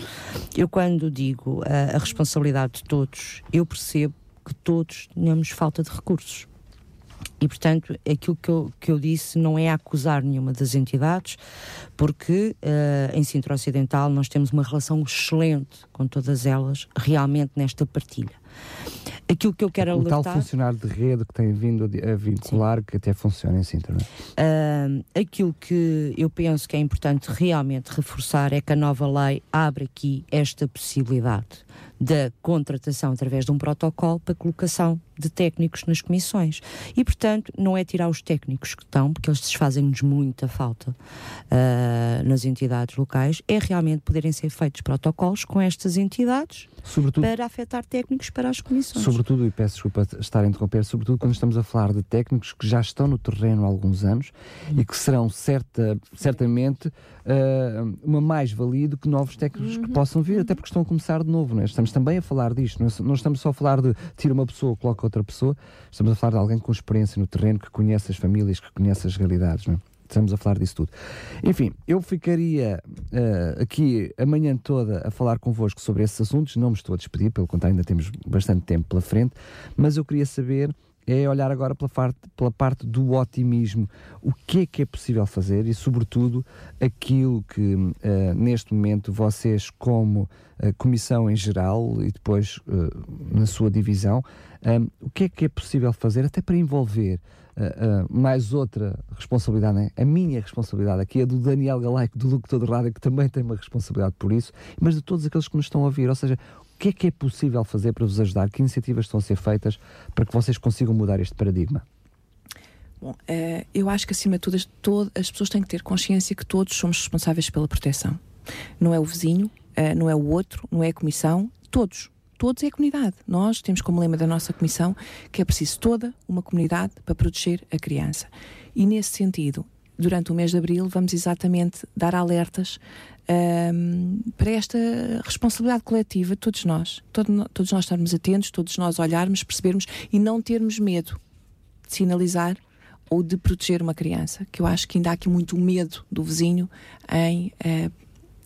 Eu quando digo a, a responsabilidade de todos, eu percebo que todos temos falta de recursos. E, portanto, aquilo que eu, que eu disse não é acusar nenhuma das entidades, porque uh, em Sintra Ocidental nós temos uma relação excelente com todas elas, realmente nesta partilha. Aquilo que eu quero o alertar... O tal funcionário de rede que tem vindo a vincular, Sim. que até funciona em Sintra, não é? Uh, aquilo que eu penso que é importante realmente reforçar é que a nova lei abre aqui esta possibilidade da contratação através de um protocolo para colocação de técnicos nas comissões. E, portanto, não é tirar os técnicos que estão, porque eles fazem-nos muita falta uh, nas entidades locais, é realmente poderem ser feitos protocolos com estas entidades sobretudo, para afetar técnicos para as comissões. Sobretudo, e peço desculpa estar a interromper, sobretudo quando estamos a falar de técnicos que já estão no terreno há alguns anos e que serão certa, certamente uh, uma mais-valia do que novos técnicos uhum. que possam vir, até porque estão a começar de novo. Não é? Estamos também a falar disto, não, é? não estamos só a falar de tira uma pessoa, coloca outra pessoa, estamos a falar de alguém com experiência no terreno, que conhece as famílias, que conhece as realidades. Não é? Estamos a falar disso tudo. Enfim, eu ficaria uh, aqui a manhã toda a falar convosco sobre esses assuntos. Não me estou a despedir, pelo contrário, ainda temos bastante tempo pela frente, mas eu queria saber é olhar agora pela parte, pela parte do otimismo. O que é que é possível fazer e, sobretudo, aquilo que uh, neste momento vocês, como uh, comissão em geral e depois uh, na sua divisão, um, o que é que é possível fazer até para envolver mais outra responsabilidade, né? a minha responsabilidade aqui é do Daniel Galaico, do Locutor de Rádio, que também tem uma responsabilidade por isso, mas de todos aqueles que nos estão a ouvir. Ou seja, que é que é possível fazer para vos ajudar? Que iniciativas estão a ser feitas para que vocês consigam mudar este paradigma? Bom, uh, eu acho que acima de tudo as, todo, as pessoas têm que ter consciência que todos somos responsáveis pela proteção. Não é o vizinho, uh, não é o outro, não é a comissão, todos. Todos é a comunidade. Nós temos como lema da nossa comissão que é preciso toda uma comunidade para proteger a criança. E nesse sentido, durante o mês de abril, vamos exatamente dar alertas um, para esta responsabilidade coletiva de todos nós. Todo, todos nós estarmos atentos, todos nós olharmos, percebermos e não termos medo de sinalizar ou de proteger uma criança. Que eu acho que ainda há aqui muito medo do vizinho em uh,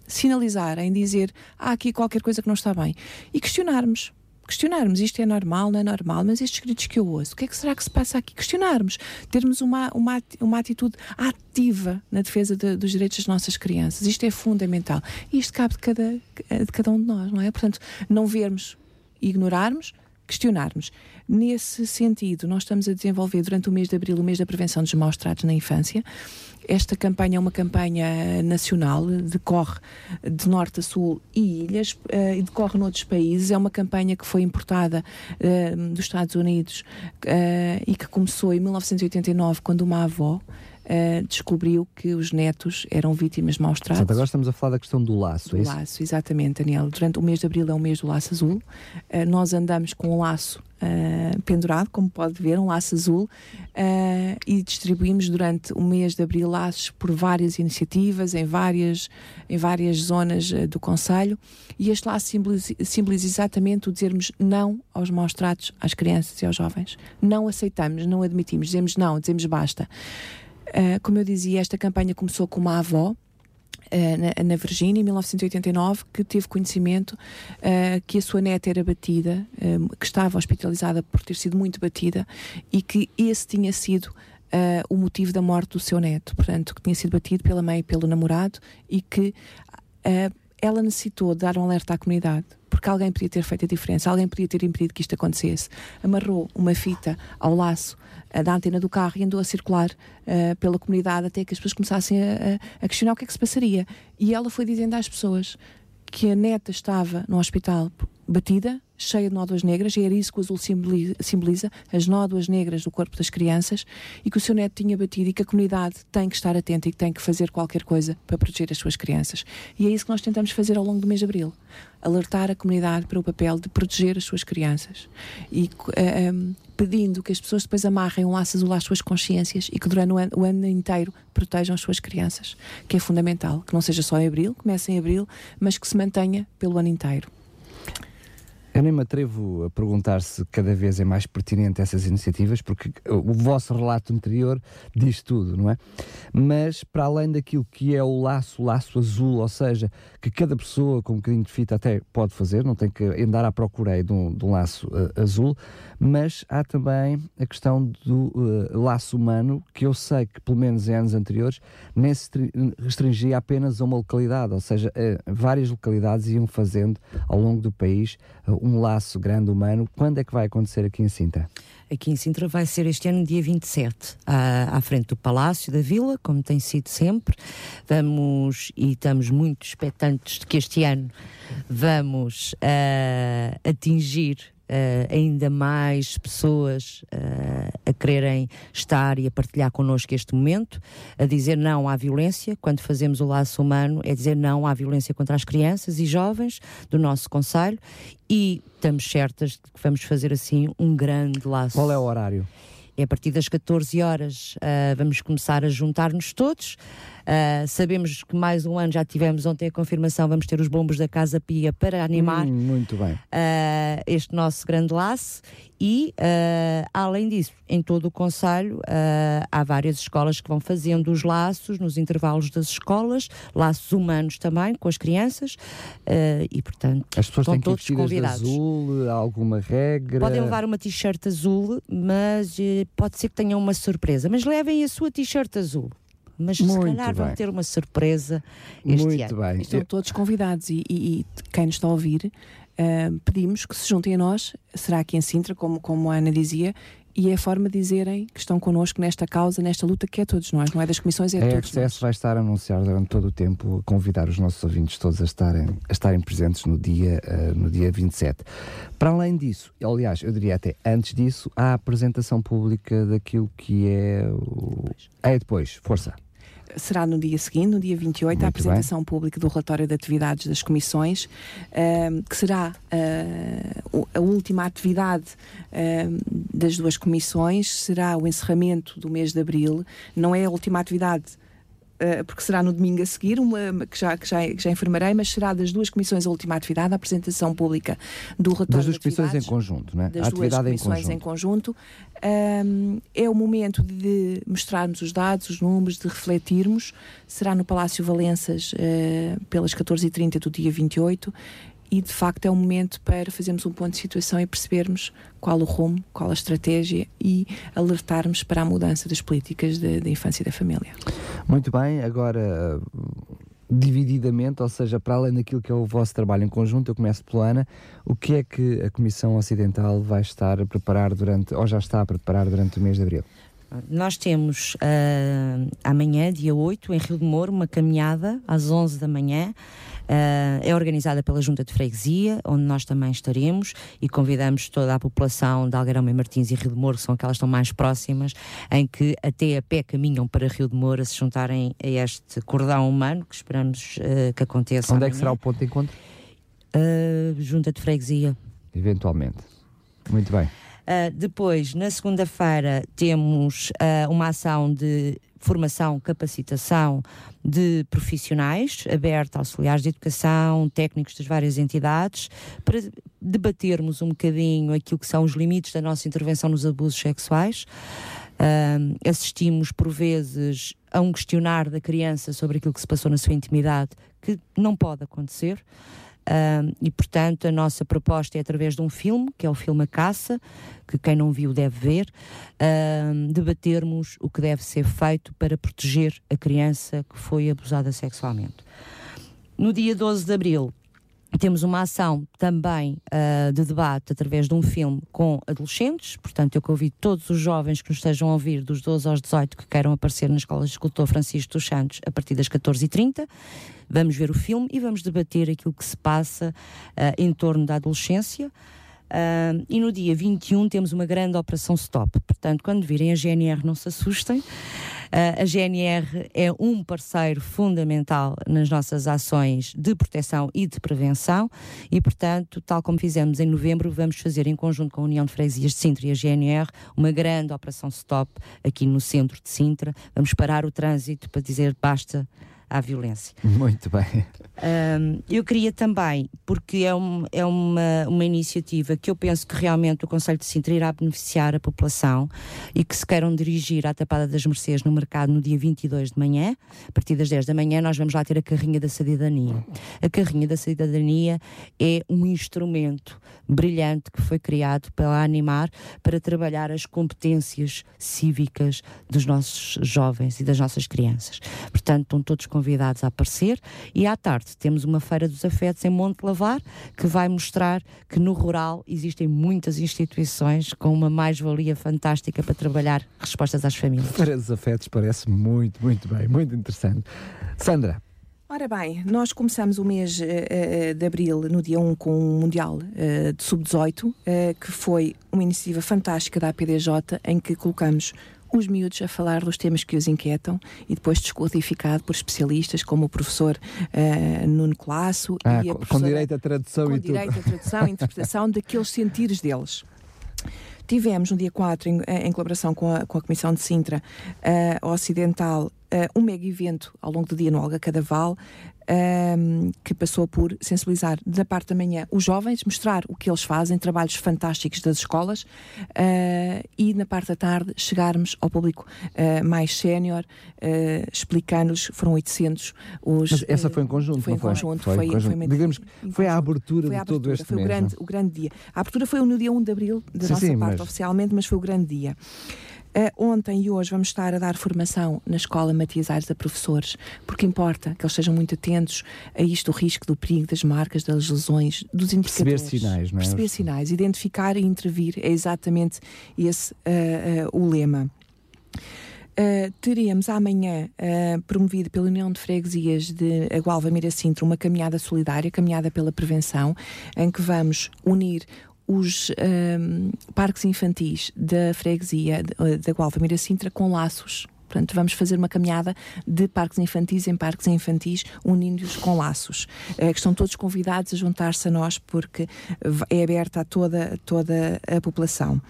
sinalizar, em dizer há aqui qualquer coisa que não está bem. E questionarmos questionarmos isto é normal, não é normal, mas estes gritos que eu ouço, o que é que será que se passa aqui? Questionarmos, termos uma, uma, uma atitude ativa na defesa de, dos direitos das nossas crianças. Isto é fundamental. E isto cabe de cada, de cada um de nós, não é? Portanto, não vermos, ignorarmos, questionarmos. Nesse sentido, nós estamos a desenvolver durante o mês de abril o mês da prevenção dos maus tratos na infância. Esta campanha é uma campanha nacional, decorre de norte a sul e ilhas, uh, e decorre noutros países. É uma campanha que foi importada uh, dos Estados Unidos uh, e que começou em 1989, quando uma avó Uh, descobriu que os netos eram vítimas de maus tratos. Agora estamos a falar da questão do laço, do é laço, exatamente, Daniel. Durante o mês de abril é o mês do laço azul. Uh, nós andamos com o laço uh, pendurado, como pode ver, um laço azul, e distribuímos durante o mês de abril laços por várias iniciativas, em várias, em várias zonas do Conselho. E este laço simboliza, simboliza exatamente o dizermos não aos maus tratos às crianças e aos jovens. Não aceitamos, não admitimos, dizemos não, dizemos basta. Uh, como eu dizia, esta campanha começou com uma avó uh, na, na, Virgínia, em 1989, que teve conhecimento uh, que a sua neta era batida, que estava hospitalizada por ter sido muito batida e que esse tinha sido o motivo da morte do seu neto. Portanto, que tinha sido batido pela mãe e pelo namorado e que ela necessitou dar um alerta à comunidade porque alguém podia ter feito a diferença, alguém podia ter impedido que isto acontecesse. Amarrou uma fita ao laço da antena do carro e andou a circular uh, pela comunidade até que as pessoas começassem a, a, questionar o que é que se passaria. E ela foi dizendo às pessoas que a neta estava no hospital batida, cheia de nódoas negras, e era isso que o azul simboliza, as nódoas negras do corpo das crianças, e que o seu neto tinha batido e que a comunidade tem que estar atenta e que tem que fazer qualquer coisa para proteger as suas crianças. E é isso que nós tentamos fazer ao longo do mês de abril. Alertar a comunidade para o papel de proteger as suas crianças. E um, eh, pedindo que as pessoas depois amarrem um laço azul às suas consciências e que durante o ano, o ano, inteiro protejam as suas crianças, que é fundamental, que não seja só em abril, comece em abril, mas que se mantenha pelo ano inteiro. Eu nem me atrevo a perguntar se cada vez é mais pertinente essas iniciativas, porque o vosso relato anterior diz tudo, não é? Mas para além daquilo que é o laço, laço azul, ou seja, que cada pessoa com um bocadinho de fita até pode fazer, não tem que andar à procura de um, de um laço uh, azul, mas há também a questão do uh, laço humano, que eu sei que, pelo menos em anos anteriores, nem se restringia apenas a uma localidade, ou seja, uh, várias localidades iam fazendo ao longo do país um laço grande humano. Quando é que vai acontecer aqui em Sintra? Aqui em Sintra vai ser este ano, dia 27, à, à frente do Palácio da Vila, como tem sido sempre. Vamos, e estamos muito expectantes de que este ano vamos uh, atingir Uh, ainda mais pessoas uh, a quererem estar e a partilhar connosco este momento, a dizer não à violência. Quando fazemos o laço humano, é dizer não à violência contra as crianças e jovens do nosso Conselho e estamos certas de que vamos fazer assim um grande laço. Qual é o horário? É a partir das 14 horas. Uh, vamos começar a juntar-nos todos. Uh, sabemos que mais um ano já tivemos ontem a confirmação, vamos ter os bombos da Casa Pia para animar hum, muito bem. Uh, este nosso grande laço. E, uh, além disso, em todo o Conselho, há várias escolas que vão fazendo os laços nos intervalos das escolas, laços humanos também, com as crianças, e, portanto, as pessoas estão têm que todos convidados. De azul, alguma regra? Podem levar uma t-shirt azul, mas pode ser que tenham uma surpresa. Mas levem a sua t-shirt azul mas Muito se calhar bem. vão ter uma surpresa este Muito ano. Bem. Estão todos convidados e, e, e quem nos está a ouvir, uh, pedimos que se juntem a nós, será aqui em Sintra, como, como a Ana dizia, e é a forma de dizerem que estão connosco nesta causa, nesta luta que é todos nós, não é das comissões, é a todos RCS nós. vai estar a anunciar durante todo o tempo, convidar os nossos ouvintes todos a estarem, a estarem presentes no dia, uh, no dia 27. Para além disso, aliás, eu diria até antes disso, há a apresentação pública daquilo que é o... É depois, força será no dia seguinte, no dia 28, Muito a apresentação bem. pública do relatório de atividades das comissões, uh, que será uh, a última atividade uh, das duas comissões, será o encerramento do mês de abril, não é a última atividade porque será no domingo a seguir, uma, que, já, que, já, que já informarei, mas será das duas comissões a última atividade, a apresentação pública do relatório. Das duas comissões em conjunto, não é? Das a duas comissões em conjunto. Um, é o momento de mostrarmos os dados, os números, de refletirmos. Será no Palácio Valenças uh, pelas 14h30 do dia 28 e de facto é um momento para fazermos um ponto de situação e percebermos qual o rumo, qual a estratégia e alertarmos para a mudança das políticas da infância e da família. Muito bem, agora divididamente, ou seja, para além daquilo que é o vosso trabalho em conjunto, eu começo pela Ana, o que é que a Comissão Ocidental vai estar a preparar durante, ou já está a preparar durante o mês de Abril? Nós temos uh, amanhã, dia 8, em Rio de Moro, uma caminhada às 11 da manhã Uh, é organizada pela Junta de Freguesia, onde nós também estaremos e convidamos toda a população de Algarão e Martins e Rio de Moro, que são aquelas que estão mais próximas, em que até a pé caminham para Rio de Moro a se juntarem a este cordão humano que esperamos uh, que aconteça. Onde amanhã. é que será o ponto de encontro? Uh, junta de Freguesia. Eventualmente. Muito bem. Uh, depois, na segunda-feira, temos uh, uma ação de formação, capacitação de profissionais, aberta auxiliares de educação, técnicos das várias entidades, para debatermos um bocadinho aquilo que são os limites da nossa intervenção nos abusos sexuais. Assistimos, por vezes, a um questionar da criança sobre aquilo que se passou na sua intimidade, que não pode acontecer. Uh, e, portanto, a nossa proposta é através de um filme, que é o filme A Caça, que quem não viu deve ver, uh, debatermos o que deve ser feito para proteger a criança que foi abusada sexualmente. No dia 12 de abril, temos uma ação também uh, de debate através de um filme com adolescentes, portanto eu convido todos os jovens que nos estejam a ouvir dos 12 aos 18 que queiram aparecer na Escola de Escultor Francisco dos Santos a partir das 14h30. Vamos ver o filme e vamos debater aquilo que se passa uh, em torno da adolescência. Uh, e no dia 21 temos uma grande operação stop. Portanto, quando virem a GNR, não se assustem. Uh, a GNR é um parceiro fundamental nas nossas ações de proteção e de prevenção e, portanto, tal como fizemos em novembro, vamos fazer em conjunto com a União de Freguesias de Sintra e a GNR uma grande operação stop aqui no centro de Sintra. Vamos parar o trânsito para dizer basta à violência. Muito bem. Um, eu queria também, porque é, um, é uma, uma iniciativa que eu penso que realmente o Conselho de Sintra irá beneficiar a população e que se queiram dirigir à Tapada das Mercês no mercado no dia 22 de manhã, a partir das 10 da manhã, nós vamos lá ter a Carrinha da Cidadania. A Carrinha da Cidadania é um instrumento brilhante que foi criado para animar, para trabalhar as competências cívicas dos nossos jovens e das nossas crianças. Portanto, estão todos convidados a aparecer e à tarde temos uma Feira dos Afetos em Monte Lavar que vai mostrar que no rural existem muitas instituições com uma mais-valia fantástica para trabalhar respostas às famílias. Feira dos Afetos parece muito, muito bem, muito interessante. Sandra. Ora bem, nós começamos o mês uh, de abril, no dia 1, com o Mundial uh, de Sub-18, uh, que foi uma iniciativa fantástica da APDJ, em que colocamos os miúdos a falar dos temas que os inquietam e depois descodificado por especialistas como o professor uh, Nuno Colasso ah, e a com direito à tradução com e direito tudo. à tradução e interpretação daqueles sentires deles. Tivemos no dia 4, em, em colaboração com a, com a Comissão de Sintra uh, Ocidental, uh, um mega evento ao longo do dia no Olga Cadaval, um, que passou por sensibilizar da parte da manhã os jovens, mostrar o que eles fazem, trabalhos fantásticos das escolas, uh, e na parte da tarde chegarmos ao público uh, mais sénior, uh, explicando-lhes, foram 800 os... Mas essa foi em conjunto, foi em conjunto, foi? foi, em conjunto. foi Digamos que foi a abertura foi a de todo abertura, este foi mês. o grande, não? o grande dia. A abertura foi no dia 1 de abril, da Sim, nossa sim, parte mas- oficialmente, mas foi o grande dia. Uh, ontem e hoje vamos estar a dar formação na Escola Matias Aires a professores, porque importa que eles sejam muito atentos a isto, o risco do perigo, das marcas, das lesões, dos Perceber indicadores. sinais, não é? Perceber sinais, identificar e intervir, é exatamente esse uh, uh, o lema. Uh, teremos amanhã, uh, promovido pela União de Freguesias de Agualva Mira Sintra, uma caminhada solidária, caminhada pela prevenção, em que vamos unir os um, parques infantis da freguesia de- da Gualva Mira Sintra com laços. Portanto, vamos fazer uma caminhada de parques infantis em parques infantis, unindo-os com laços. Eh, que estão todos convidados a juntar-se a nós, porque é aberta a toda, toda a população.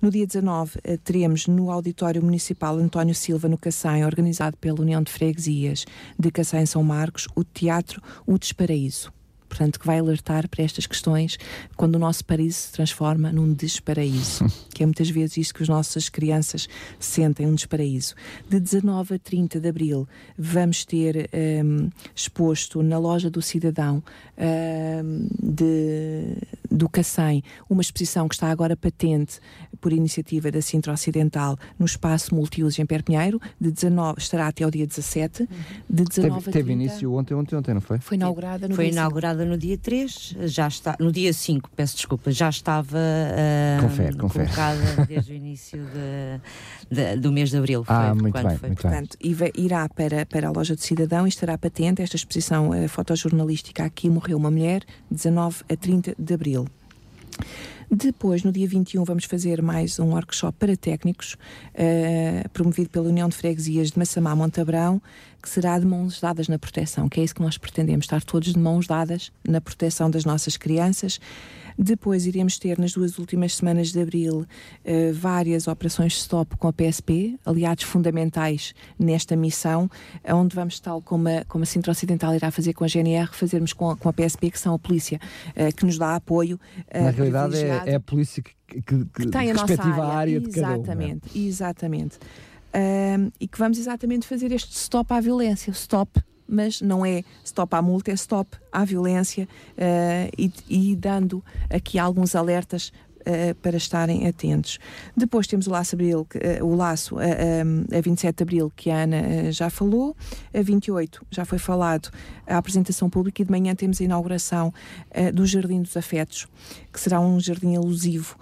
No dia 19, uh, teremos no Auditório Municipal António Silva, no Cacém, organizado pela União de Freguesias de Cacém São Marcos, o Teatro O Desparaíso portanto, que vai alertar para estas questões quando o nosso paraíso se transforma num desparaíso, que é muitas vezes isso que as nossas crianças sentem, um desparaíso. De 19 a 30 de abril, vamos ter um, exposto na loja do Cidadão um, de, do Cacém uma exposição que está agora patente por iniciativa da Sintra Ocidental no espaço multiuso em Perpinheiro, de 19, estará até ao dia 17, de 19 teve, a 30. Teve início ontem, ontem, ontem, não foi? Foi inaugurada no Foi dia inaugurada no dia 3, já está, no dia 5, peço desculpa, já estava uh, confere, confere. colocada desde o início de, de, do mês de abril. Foi Ah, muito quando bem, foi. muito bem. Portanto, e vai- irá para, para a loja do cidadão e estará patente esta exposição eh, fotojornalística Aqui Morreu uma Mulher, 19 a 30 de abril. Depois, no dia 21, vamos fazer mais um workshop para técnicos, eh, promovido pela União de Freguesias de Massamá Montabrão, que será de mãos dadas na proteção, que é isso que nós pretendemos, estar todos de mãos dadas na proteção das nossas crianças. Depois iremos ter, nas duas últimas semanas de abril, eh, várias operações stop com a PSP, aliados fundamentais nesta missão, onde vamos, tal como a, como a Sintra Ocidental irá fazer com a GNR, fazermos com a, com a PSP, que são a polícia, eh, que nos dá apoio. eh, Na realidade é, é a polícia que, que, que, que tem a nossa área. área de cada um. não é? Exatamente, exatamente. Ahm, e que vamos exatamente fazer este stop à violência. Stop, mas não é stop à multa, é stop à violência ah, e, e dando aqui alguns alertas ah, para estarem atentos. Depois temos o Laço Abril, ah, o Laço a, a, a 27 de Abril, que a Ana já falou, a 28 já foi falado a apresentação pública e de manhã temos a inauguração do Jardim dos Afetos, que será um jardim alusivo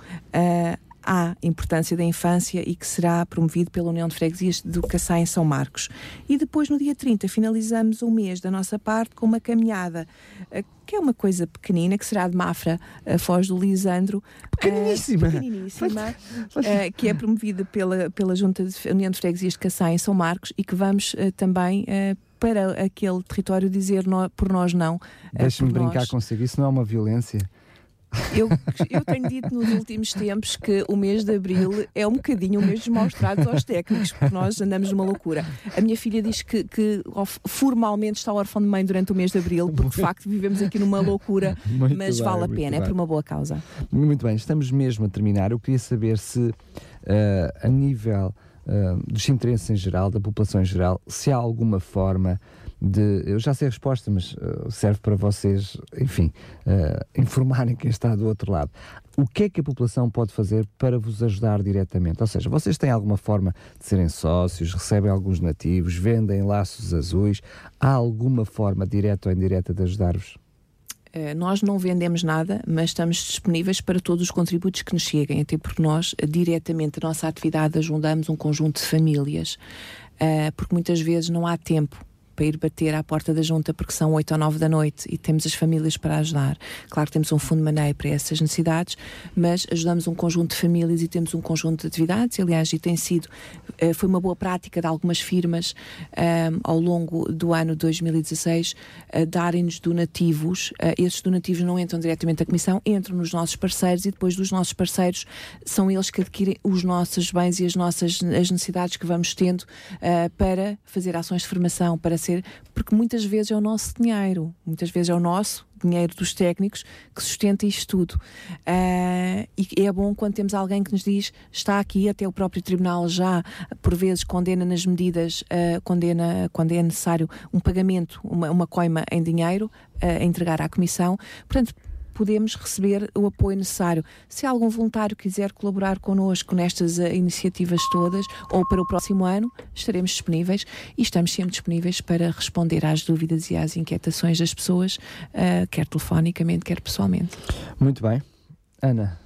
à importância da infância e que será promovido pela União de Freguesias do Cacém em São Marcos. E depois, no dia 30, finalizamos o mês da nossa parte com uma caminhada, eh, que é uma coisa pequenina, que será de Mafra, a Foz do Lisandro. Pequeniníssima. eh, pequeniníssima, eh, que é promovida pela, pela Junta de União de Freguesias de Cacém em São Marcos e que vamos eh, também eh, para aquele território dizer nó- por nós não. eh, Deixa-me brincar nós. consigo, isso não é uma violência. Eu, eu tenho dito nos últimos tempos que o mês de abril é um bocadinho o mês dos maus tratos aos técnicos, porque nós andamos numa loucura. A minha filha diz que, que formalmente está órfã de mãe durante o mês de abril, porque de facto vivemos aqui numa loucura, Muito mas bem, vale a pena, é bem. por uma boa causa. Muito bem, estamos mesmo a terminar. Eu queria saber se, eh, a nível eh, dos interesses em geral, da população em geral, se há alguma forma de. Eu já sei a resposta, mas eh, serve para vocês, enfim, eh, informarem quem está do outro lado. O que é que a população pode fazer para vos ajudar diretamente? Ou seja, vocês têm alguma forma de serem sócios, recebem alguns nativos, vendem laços azuis? Há alguma forma direta ou indireta de ajudar-vos? Eh, nós não vendemos nada, mas estamos disponíveis para todos os contributos que nos cheguem, até porque nós, diretamente, a nossa atividade ajudamos um conjunto de famílias, porque muitas vezes não há tempo para ir bater à porta da junta porque são 8 ou 9 da noite e temos as famílias para ajudar. Claro que temos um fundo de para essas necessidades, mas ajudamos um conjunto de famílias e temos um conjunto de atividades. Aliás, e tem sido, eh, foi uma boa prática de algumas firmas eh, ao longo do ano 2016 a darem-nos donativos. Eh, esses donativos não entram diretamente da Comissão, entram nos nossos parceiros e depois dos nossos parceiros são eles que adquirem os nossos bens e as nossas as necessidades que vamos tendo eh, para fazer ações de formação, para ser, porque muitas vezes é o nosso dinheiro, muitas vezes é o nosso dinheiro dos técnicos que sustenta isto tudo. Ah, e é bom quando temos alguém que nos diz está aqui, até o próprio tribunal já por vezes condena nas medidas, ah, condena quando é necessário um pagamento, uma, uma coima em dinheiro ah, a entregar à Comissão. Portanto, podemos receber o apoio necessário. Se algum voluntário quiser colaborar connosco nestas eh, iniciativas todas ou para o próximo ano, estaremos disponíveis e estamos sempre disponíveis para responder às dúvidas e às inquietações das pessoas, eh, quer telefonicamente, quer pessoalmente. Muito bem. Ana,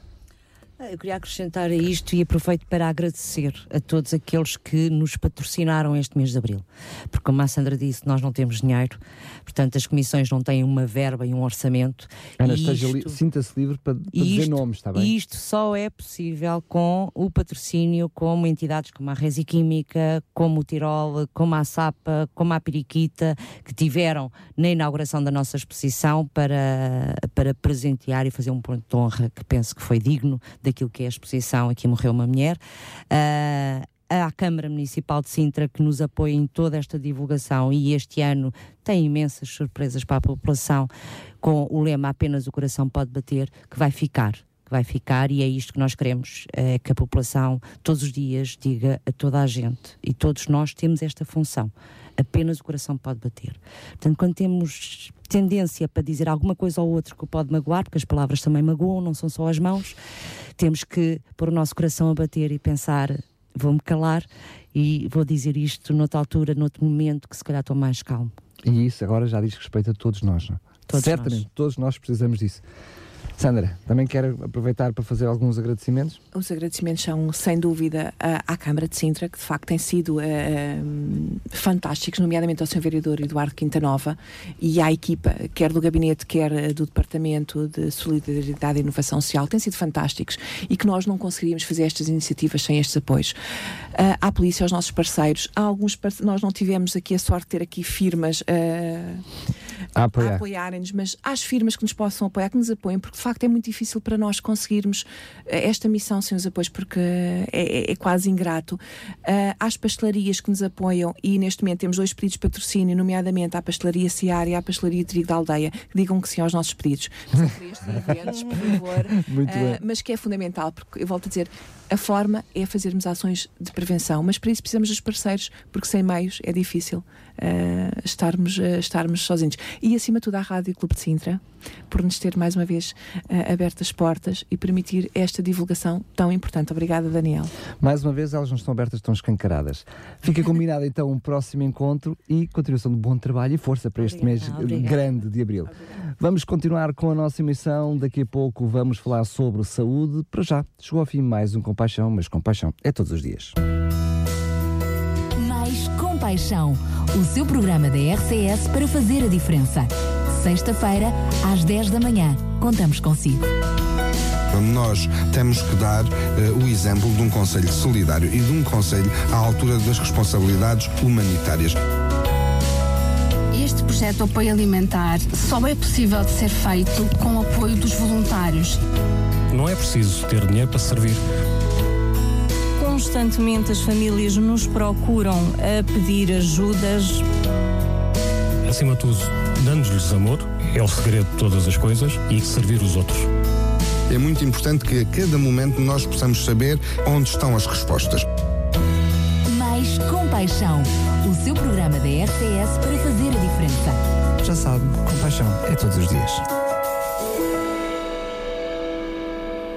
Eu queria acrescentar a isto e aproveito para agradecer a todos aqueles que nos patrocinaram este mês de abril. Porque, como a Sandra disse, nós não temos dinheiro, portanto, as comissões não têm uma verba e um orçamento. Ana isto- li- sinta-se livre para, para e dizer isto- nomes, está bem? E isto só é possível com o patrocínio, como entidades como a Resi Química, como o Tirol, como a SAPA, como a Periquita, que tiveram na inauguração da nossa exposição para, para presentear e fazer um ponto de honra que penso que foi digno daquilo que é a exposição Aqui Morreu uma Mulher. Uh, à Câmara Municipal de Sintra que nos apoia em toda esta divulgação e este ano tem imensas surpresas para a população com o lema apenas o coração pode bater, que vai ficar vai ficar e é isto que nós queremos, é que a população todos os dias diga a toda a gente e todos nós temos esta função, apenas o coração pode bater. Portanto, quando temos tendência para dizer alguma coisa ou outra que o pode magoar, porque as palavras também magoam, não são só as mãos, temos que pôr o nosso coração a bater e pensar, vou-me calar e vou dizer isto noutra altura, noutro momento, que se calhar estou mais calmo. E isso agora já diz respeito a todos nós, não? É? Todos Certamente, nós. todos nós precisamos disso. Sandra, também quero aproveitar para fazer alguns agradecimentos? Os agradecimentos são, sem dúvida, à, Câmara de Sintra, que de facto têm sido uh, fantásticos, nomeadamente ao Sr. Vereador Eduardo Quintanova e à equipa, quer do Gabinete, quer eh, do Departamento de Solidariedade e Inovação Social, têm sido fantásticos e que nós não conseguiríamos fazer estas iniciativas sem estes apoios. Uh, à polícia, aos nossos parceiros, há alguns nós não tivemos aqui a sorte de ter aqui firmas uh, a, apoiar. a apoiarem-nos, mas às firmas que nos possam apoiar, que nos apoiem, porque de facto é muito difícil para nós conseguirmos eh, esta missão sem os apoios, porque é, é, é quase ingrato. Uh, às pastelarias que nos apoiam, e neste momento temos dois pedidos de patrocínio, nomeadamente à Pastelaria Seara e à Pastelaria Trigo da Aldeia, que digam que sim aos nossos pedidos. eventos, por favor. Uh, mas que é fundamental, porque eu volto a dizer, a forma é fazermos ações de prevenção, mas para isso precisamos dos parceiros, porque sem meios é difícil uh, estarmos, uh, estarmos sozinhos. E acima de tudo à Rádio Clube de Sintra, por nos ter mais uma vez uh, aberto as portas e permitir esta divulgação tão importante. Obrigada, Daniel. Mais uma vez, elas não estão abertas, estão escancaradas. Fica combinado então um próximo encontro e continuação de bom trabalho e força para este mês obrigada. grande de abril. Obrigada. Vamos continuar com a nossa emissão. Daqui a pouco vamos falar sobre saúde. Para já, chegou ao fim mais um Compaixão, mas Compaixão é todos os dias. Compaixão, o seu programa da RCS para fazer a diferença. Sexta-feira, às 10 da manhã. Contamos consigo. Nós temos que dar uh, o exemplo de um Conselho solidário e de um Conselho à altura das responsabilidades humanitárias. Este projeto de apoio alimentar só é possível de ser feito com o apoio dos voluntários. Não é preciso ter dinheiro para servir constantemente as famílias nos procuram a pedir ajudas. Acima de tudo, dando-lhes amor, é o segredo de todas as coisas e servir os outros. É muito importante que a cada momento nós possamos saber onde estão as respostas. Mais compaixão. O seu programa da RTS para fazer a diferença. Já sabe, compaixão é todos os dias.